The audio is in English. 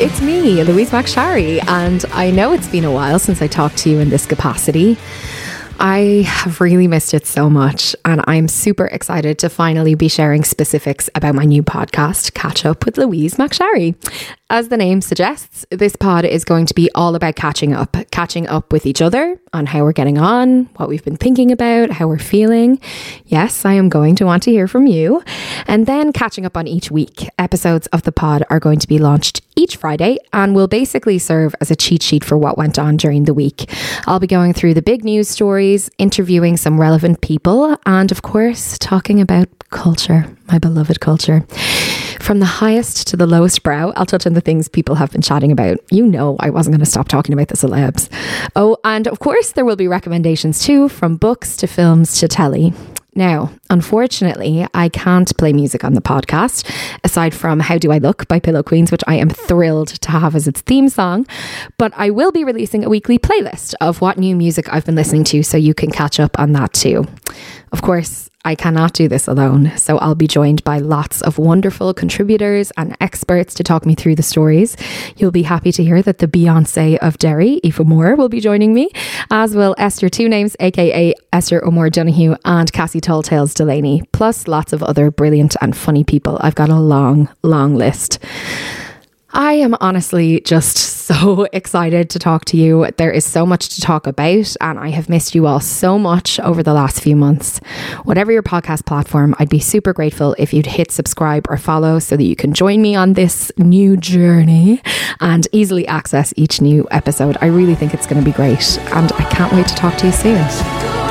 it's me, Louise McSharry, and I know it's been a while since I talked to you in this capacity. I have really missed it so much, and I'm super excited to finally be sharing specifics about my new podcast, Catch Up with Louise McSharry. As the name suggests, this pod is going to be all about catching up, catching up with each other on how we're getting on, what we've been thinking about, how we're feeling. Yes, I am going to want to hear from you. And then catching up on each week. Episodes of the pod are going to be launched each Friday and will basically serve as a cheat sheet for what went on during the week. I'll be going through the big news stories, interviewing some relevant people, and of course, talking about culture, my beloved culture. From the highest to the lowest brow, I'll touch on the things people have been chatting about. You know, I wasn't going to stop talking about the celebs. Oh, and of course, there will be recommendations too, from books to films to telly. Now, unfortunately, I can't play music on the podcast, aside from How Do I Look by Pillow Queens, which I am thrilled to have as its theme song. But I will be releasing a weekly playlist of what new music I've been listening to so you can catch up on that too. Of course, I cannot do this alone, so I'll be joined by lots of wonderful contributors and experts to talk me through the stories. You'll be happy to hear that the Beyonce of Derry, Aoife Moore, will be joining me, as will Esther Two Names, aka Esther O'Moore Donohoe, and Cassie Talltales Delaney, plus lots of other brilliant and funny people. I've got a long, long list. I am honestly just so excited to talk to you. There is so much to talk about, and I have missed you all so much over the last few months. Whatever your podcast platform, I'd be super grateful if you'd hit subscribe or follow so that you can join me on this new journey and easily access each new episode. I really think it's going to be great, and I can't wait to talk to you soon.